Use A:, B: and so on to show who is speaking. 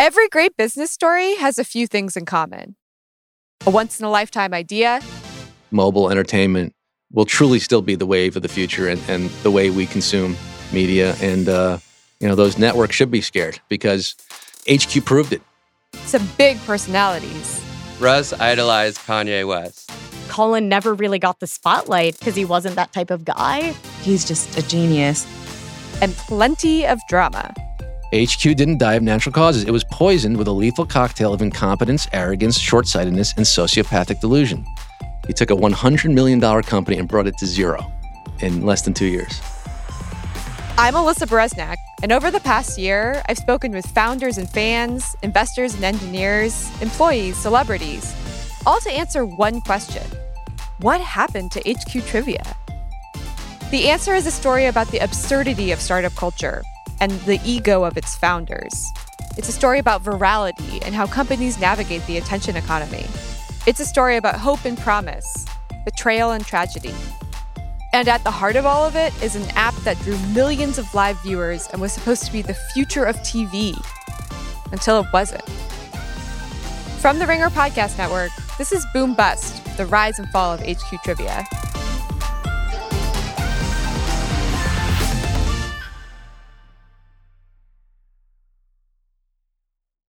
A: Every great business story has a few things in common a once in a lifetime idea,
B: mobile entertainment will truly still be the wave of the future and, and the way we consume media. And, uh, you know, those networks should be scared because HQ proved it.
A: some big personalities,
C: Rus idolized Kanye West.
D: Colin never really got the spotlight because he wasn't that type of guy.
E: He's just a genius.
A: and plenty of drama.
B: HQ didn't die of natural causes. It was poisoned with a lethal cocktail of incompetence, arrogance, short sightedness, and sociopathic delusion. He took a $100 million company and brought it to zero in less than two years.
A: I'm Alyssa Bereznak, and over the past year, I've spoken with founders and fans, investors and engineers, employees, celebrities, all to answer one question What happened to HQ Trivia? The answer is a story about the absurdity of startup culture and the ego of its founders. It's a story about virality and how companies navigate the attention economy. It's a story about hope and promise, betrayal and tragedy. And at the heart of all of it is an app that drew millions of live viewers and was supposed to be the future of TV until it wasn't. From the Ringer Podcast Network, this is Boom Bust The Rise and Fall of HQ Trivia.